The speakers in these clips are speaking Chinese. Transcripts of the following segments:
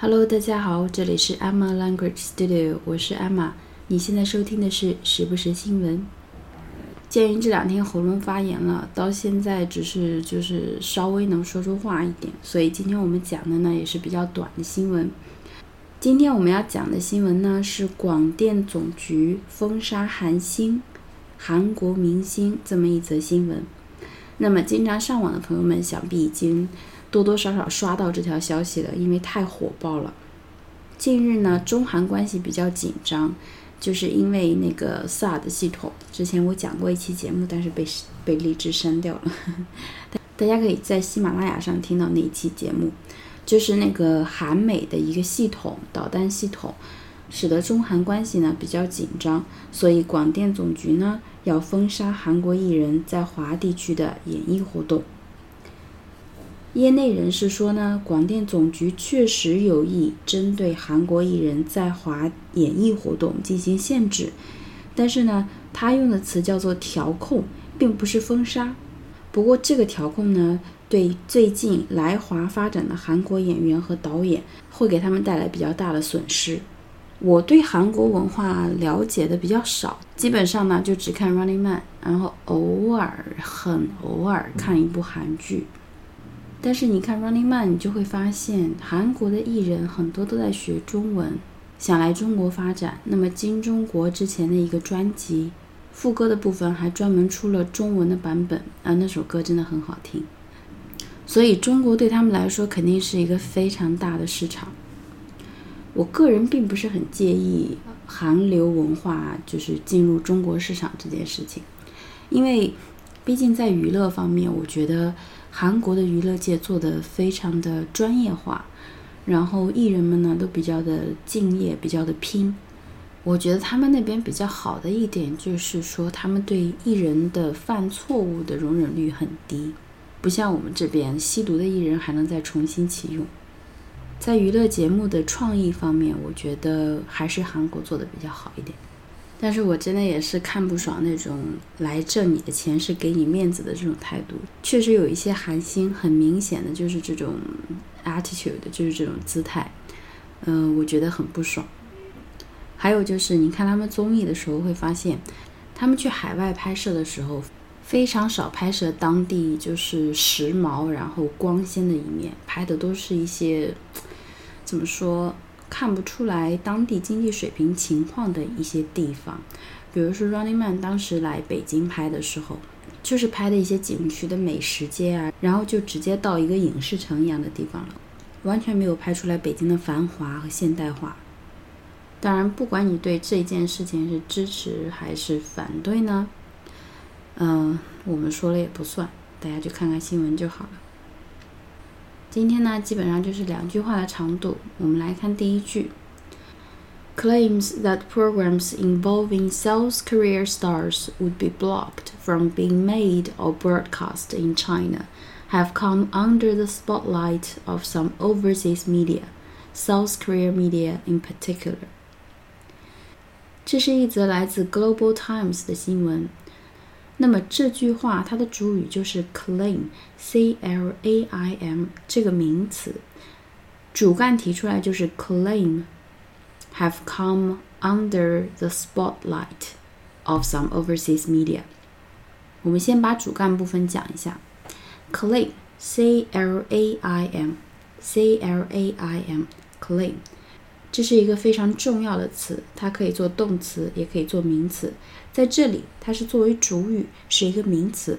Hello，大家好，这里是 Emma Language Studio，我是 Emma。你现在收听的是时不时新闻。鉴于这两天喉咙发炎了，到现在只是就是稍微能说出话一点，所以今天我们讲的呢也是比较短的新闻。今天我们要讲的新闻呢是广电总局封杀韩星、韩国明星这么一则新闻。那么经常上网的朋友们想必已经。多多少少刷到这条消息了，因为太火爆了。近日呢，中韩关系比较紧张，就是因为那个 SAD 系统。之前我讲过一期节目，但是被被荔枝删掉了。大家可以在喜马拉雅上听到那一期节目，就是那个韩美的一个系统导弹系统，使得中韩关系呢比较紧张，所以广电总局呢要封杀韩国艺人在华地区的演艺活动。业内人士说呢，广电总局确实有意针对韩国艺人在华演艺活动进行限制，但是呢，他用的词叫做调控，并不是封杀。不过这个调控呢，对最近来华发展的韩国演员和导演会给他们带来比较大的损失。我对韩国文化了解的比较少，基本上呢就只看 Running Man，然后偶尔很偶尔看一部韩剧。但是你看 Running Man，你就会发现韩国的艺人很多都在学中文，想来中国发展。那么金钟国之前的一个专辑，副歌的部分还专门出了中文的版本啊，那首歌真的很好听。所以中国对他们来说肯定是一个非常大的市场。我个人并不是很介意韩流文化就是进入中国市场这件事情，因为毕竟在娱乐方面，我觉得。韩国的娱乐界做得非常的专业化，然后艺人们呢都比较的敬业，比较的拼。我觉得他们那边比较好的一点就是说，他们对艺人的犯错误的容忍率很低，不像我们这边吸毒的艺人还能再重新启用。在娱乐节目的创意方面，我觉得还是韩国做的比较好一点。但是我真的也是看不爽那种来挣你的钱是给你面子的这种态度。确实有一些韩星很明显的就是这种 attitude，就是这种姿态，嗯，我觉得很不爽。还有就是你看他们综艺的时候会发现，他们去海外拍摄的时候非常少拍摄当地就是时髦然后光鲜的一面，拍的都是一些怎么说？看不出来当地经济水平情况的一些地方，比如说 Running Man 当时来北京拍的时候，就是拍的一些景区的美食街啊，然后就直接到一个影视城一样的地方了，完全没有拍出来北京的繁华和现代化。当然，不管你对这件事情是支持还是反对呢，嗯，我们说了也不算，大家就看看新闻就好了。今天呢，基本上就是两句话的长度。我们来看第一句：Claims that programs involving South Korea stars would be blocked from being made or broadcast in China have come under the spotlight of some overseas media, South Korea media in particular. 这是一则来自 Global Times 的新闻。 那么这句话它的主语就是 claim，c l a i m 这个名词，主干提出来就是 claim have come under the spotlight of some overseas media。我们先把主干部分讲一下，claim，c l a i m，c l a i m，claim。这是一个非常重要的词，它可以做动词，也可以做名词。在这里，它是作为主语，是一个名词，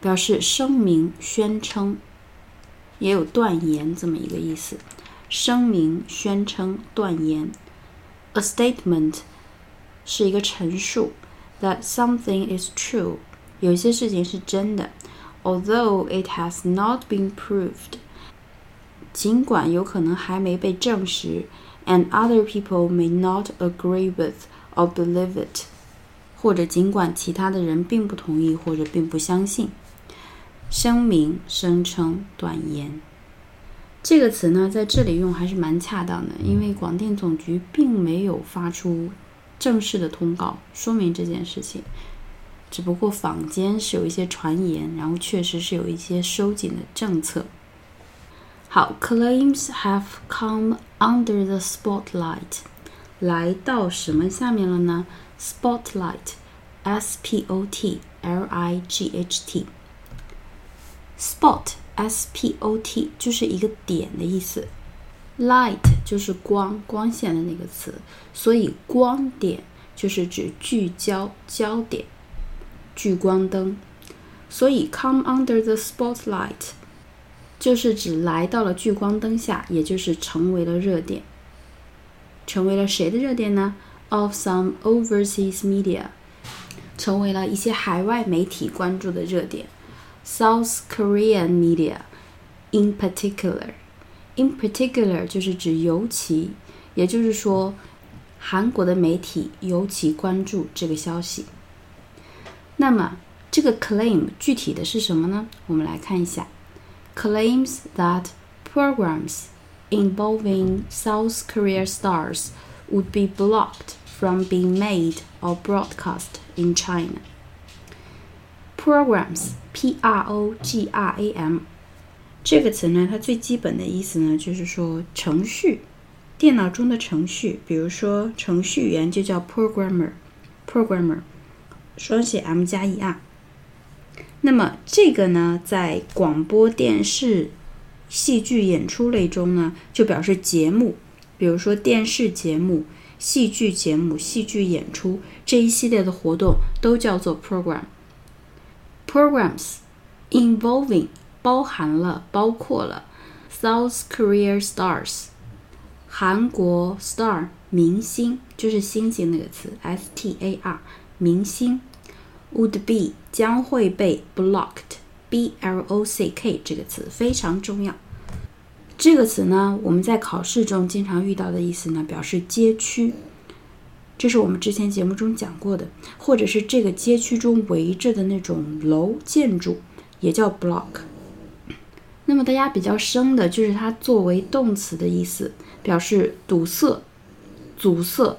表示声明、宣称，也有断言这么一个意思。声明、宣称、断言。A statement 是一个陈述，that something is true，有些事情是真的，although it has not been proved，尽管有可能还没被证实。And other people may not agree with or believe it，或者尽管其他的人并不同意或者并不相信。声明、声称、断言，这个词呢，在这里用还是蛮恰当的，因为广电总局并没有发出正式的通告说明这件事情，只不过坊间是有一些传言，然后确实是有一些收紧的政策。好，claims have come under the spotlight，来到什么下面了呢？spotlight，s p o t l i g h t，spot，s p o t 就是一个点的意思，light 就是光，光线的那个词，所以光点就是指聚焦焦点，聚光灯。所以，come under the spotlight 就是指来到了聚光灯下，也就是成为了热点。成为了谁的热点呢？Of some overseas media，成为了一些海外媒体关注的热点。South Korean media in particular。In particular 就是指尤其，也就是说，韩国的媒体尤其关注这个消息。那么，这个 claim 具体的是什么呢？我们来看一下 ，claims that programs involving South Korea stars would be blocked from being made or broadcast in China. Programs, P-R-O-G-R-A-M，这个词呢，它最基本的意思呢，就是说程序，电脑中的程序，比如说程序员就叫 programmer，programmer，双写 M 加 E R。 那么这个呢，在广播电视、戏剧演出类中呢，就表示节目，比如说电视节目、戏剧节目、戏剧演出这一系列的活动都叫做 program。Programs involving 包含了、包括了 South Korea stars，韩国 star 明星就是星星那个词，S T A R 明星。Would be 将会被 blocked，b l o c k 这个词非常重要。这个词呢，我们在考试中经常遇到的意思呢，表示街区，这是我们之前节目中讲过的，或者是这个街区中围着的那种楼建筑，也叫 block。那么大家比较生的就是它作为动词的意思，表示堵塞、阻塞、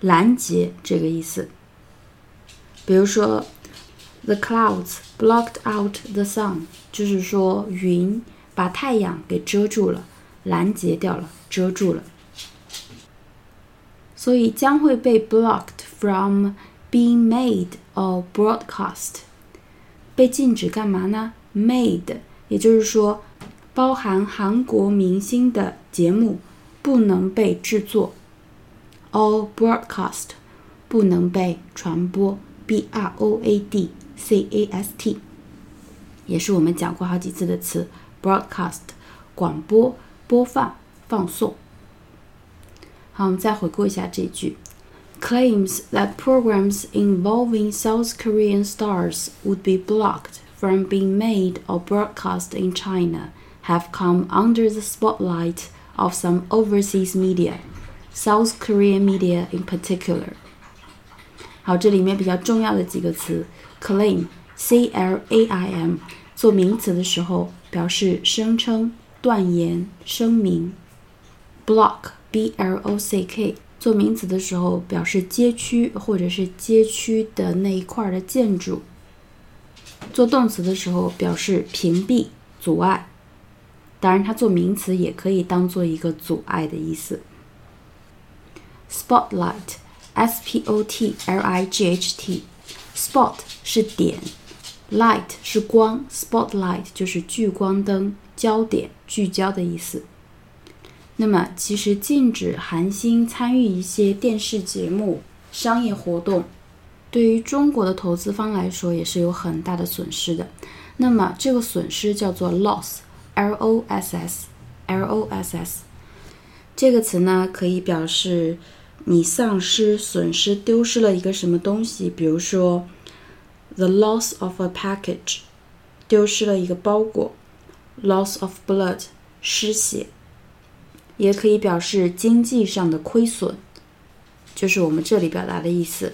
拦截这个意思。比如说，the clouds blocked out the sun，就是说云把太阳给遮住了，拦截掉了，遮住了。所以将会被 blocked from being made or broadcast，被禁止干嘛呢？made，也就是说，包含韩国明星的节目不能被制作，or broadcast，不能被传播。b r o a d c a s t，也是我们讲过好几次的词，broadcast，广播、播放、放送。好，我们再回顾一下这句：claims that programs involving South Korean stars would be blocked from being made or broadcast in China have come under the spotlight of some overseas media, South Korean media in particular. 好，这里面比较重要的几个词，claim，c l a i m，做名词的时候表示声称、断言、声明；block，b l o c k，做名词的时候表示街区或者是街区的那一块的建筑；做动词的时候表示屏蔽、阻碍。当然，它做名词也可以当做一个阻碍的意思。spotlight。S P O T L I G H T，spot 是点，light 是光，spotlight 就是聚光灯、焦点、聚焦的意思。那么，其实禁止韩星参与一些电视节目、商业活动，对于中国的投资方来说也是有很大的损失的。那么，这个损失叫做 loss，L O S S，L O S S，这个词呢可以表示。你丧失、损失、丢失了一个什么东西？比如说，the loss of a package，丢失了一个包裹；loss of blood，失血。也可以表示经济上的亏损，就是我们这里表达的意思。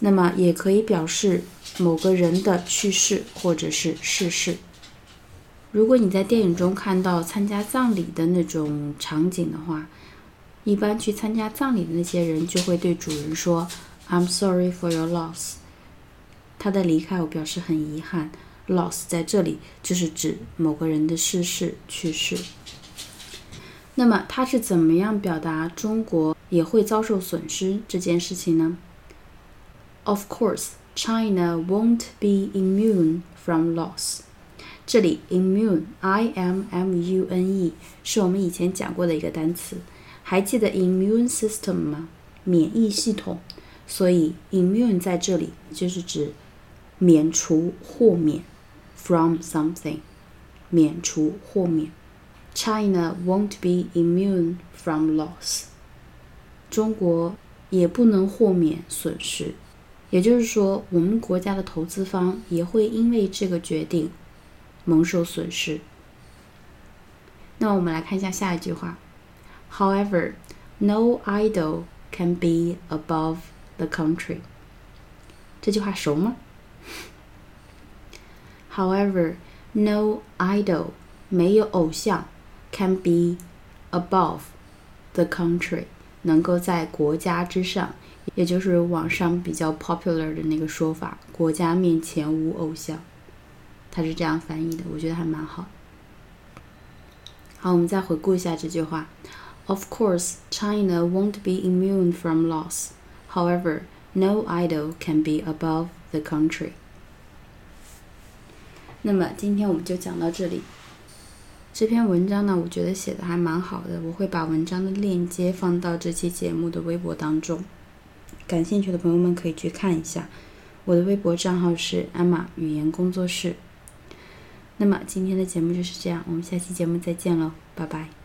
那么，也可以表示某个人的去世或者是逝世。如果你在电影中看到参加葬礼的那种场景的话，一般去参加葬礼的那些人就会对主人说：“I'm sorry for your loss。”他的离开我表示很遗憾。loss 在这里就是指某个人的逝世、去世。那么他是怎么样表达中国也会遭受损失这件事情呢？Of course, China won't be immune from loss. 这里 immune i m m u n e 是我们以前讲过的一个单词，还记得 immune system 吗？免疫系统。所以 immune 在这里就是指免除豁免 from something，免除豁免。China won't be immune from loss。中国也不能豁免损失，也就是说，我们国家的投资方也会因为这个决定。蒙受损失。那我们来看一下下一句话：However, no idol can be above the country。这句话熟吗？However, no idol 没有偶像 can be above the country 能够在国家之上，也就是网上比较 popular 的那个说法，国家面前无偶像。他是这样翻译的，我觉得还蛮好。好，我们再回顾一下这句话：Of course, China won't be immune from loss. However, no idol can be above the country. 那么今天我们就讲到这里。这篇文章呢，我觉得写的还蛮好的，我会把文章的链接放到这期节目的微博当中，感兴趣的朋友们可以去看一下。我的微博账号是艾玛语言工作室。那么今天的节目就是这样，我们下期节目再见喽，拜拜。